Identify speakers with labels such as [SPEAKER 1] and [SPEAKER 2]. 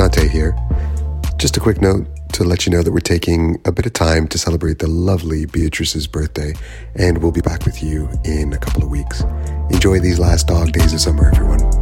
[SPEAKER 1] Dante here. Just a quick note to let you know that we're taking a bit of time to celebrate the lovely Beatrice's birthday, and we'll be back with you in a couple of weeks. Enjoy these last dog days of summer, everyone.